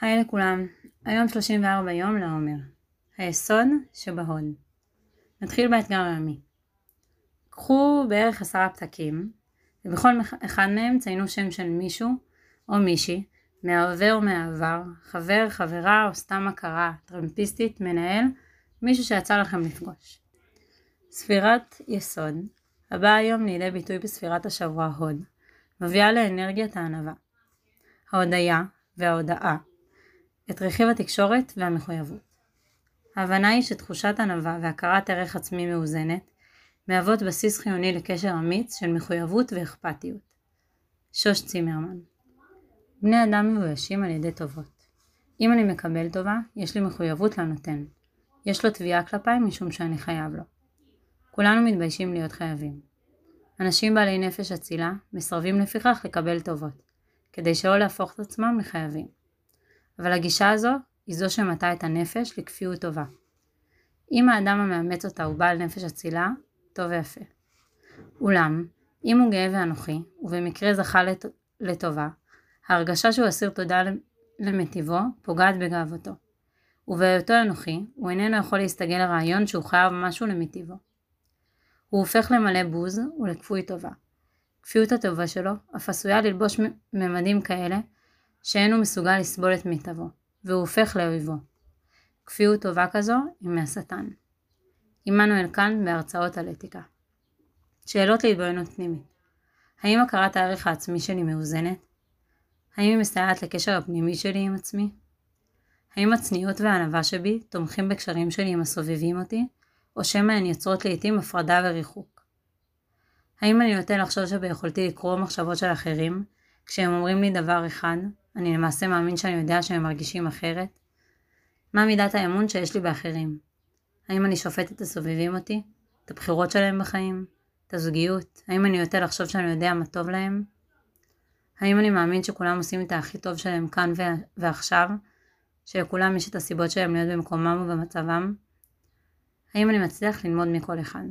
היי לכולם, היום 34 יום לעומר. היסוד שבהוד. נתחיל באתגר הימי. קחו בערך עשרה פתקים, ובכל אחד מהם ציינו שם של מישהו או מישהי, מההווה או מהעבר, חבר, חברה או סתם הכרה, טרמפיסטית, מנהל, מישהו שיצא לכם לפגוש. ספירת יסוד, הבאה היום לידי ביטוי בספירת השבוע הוד, מביאה לאנרגיית הענווה. ההודיה וההודאה את רכיב התקשורת והמחויבות. ההבנה היא שתחושת ענווה והכרת ערך עצמי מאוזנת מהוות בסיס חיוני לקשר אמיץ של מחויבות ואכפתיות. שוש צימרמן בני אדם מבוישים על ידי טובות. אם אני מקבל טובה, יש לי מחויבות לנותן. יש לו תביעה כלפיי משום שאני חייב לו. כולנו מתביישים להיות חייבים. אנשים בעלי נפש אצילה מסרבים לפיכך לקבל טובות, כדי שלא להפוך את עצמם לחייבים. אבל הגישה הזו היא זו שמטה את הנפש לכפיות טובה. אם האדם המאמץ אותה הוא בעל נפש אצילה, טוב ויפה. אולם, אם הוא גאה ואנוכי, ובמקרה זכה לט... לטובה, ההרגשה שהוא אסיר תודה למטיבו פוגעת בגאוותו. ובהיותו אנוכי, הוא איננו יכול להסתגל לרעיון שהוא חייב משהו למטיבו. הוא הופך למלא בוז ולכפוי טובה. כפיות הטובה שלו אף עשויה ללבוש ממדים כאלה שאין הוא מסוגל לסבול את מיטבו, והוא הופך לאויבו. כפיות טובה כזו היא מהשטן. עמנואל קאנט בהרצאות על אתיקה. שאלות להתבוננות פנימית האם הכרת הערך העצמי שלי מאוזנת? האם היא מסייעת לקשר הפנימי שלי עם עצמי? האם הצניעות והענווה שבי תומכים בקשרים שלי עם הסובבים אותי, או שמא הן יוצרות לעיתים הפרדה וריחוק? האם אני נוטה לחשוב שביכולתי לקרוא מחשבות של אחרים, כשהם אומרים לי דבר אחד, אני למעשה מאמין שאני יודע שהם מרגישים אחרת? מה מידת האמון שיש לי באחרים? האם אני שופט את הסובבים אותי? את הבחירות שלהם בחיים? את הזוגיות? האם אני נוטה לחשוב שאני יודע מה טוב להם? האם אני מאמין שכולם עושים את הכי טוב שלהם כאן ועכשיו? שלכולם יש את הסיבות שלהם להיות במקומם ובמצבם? האם אני מצליח ללמוד מכל אחד?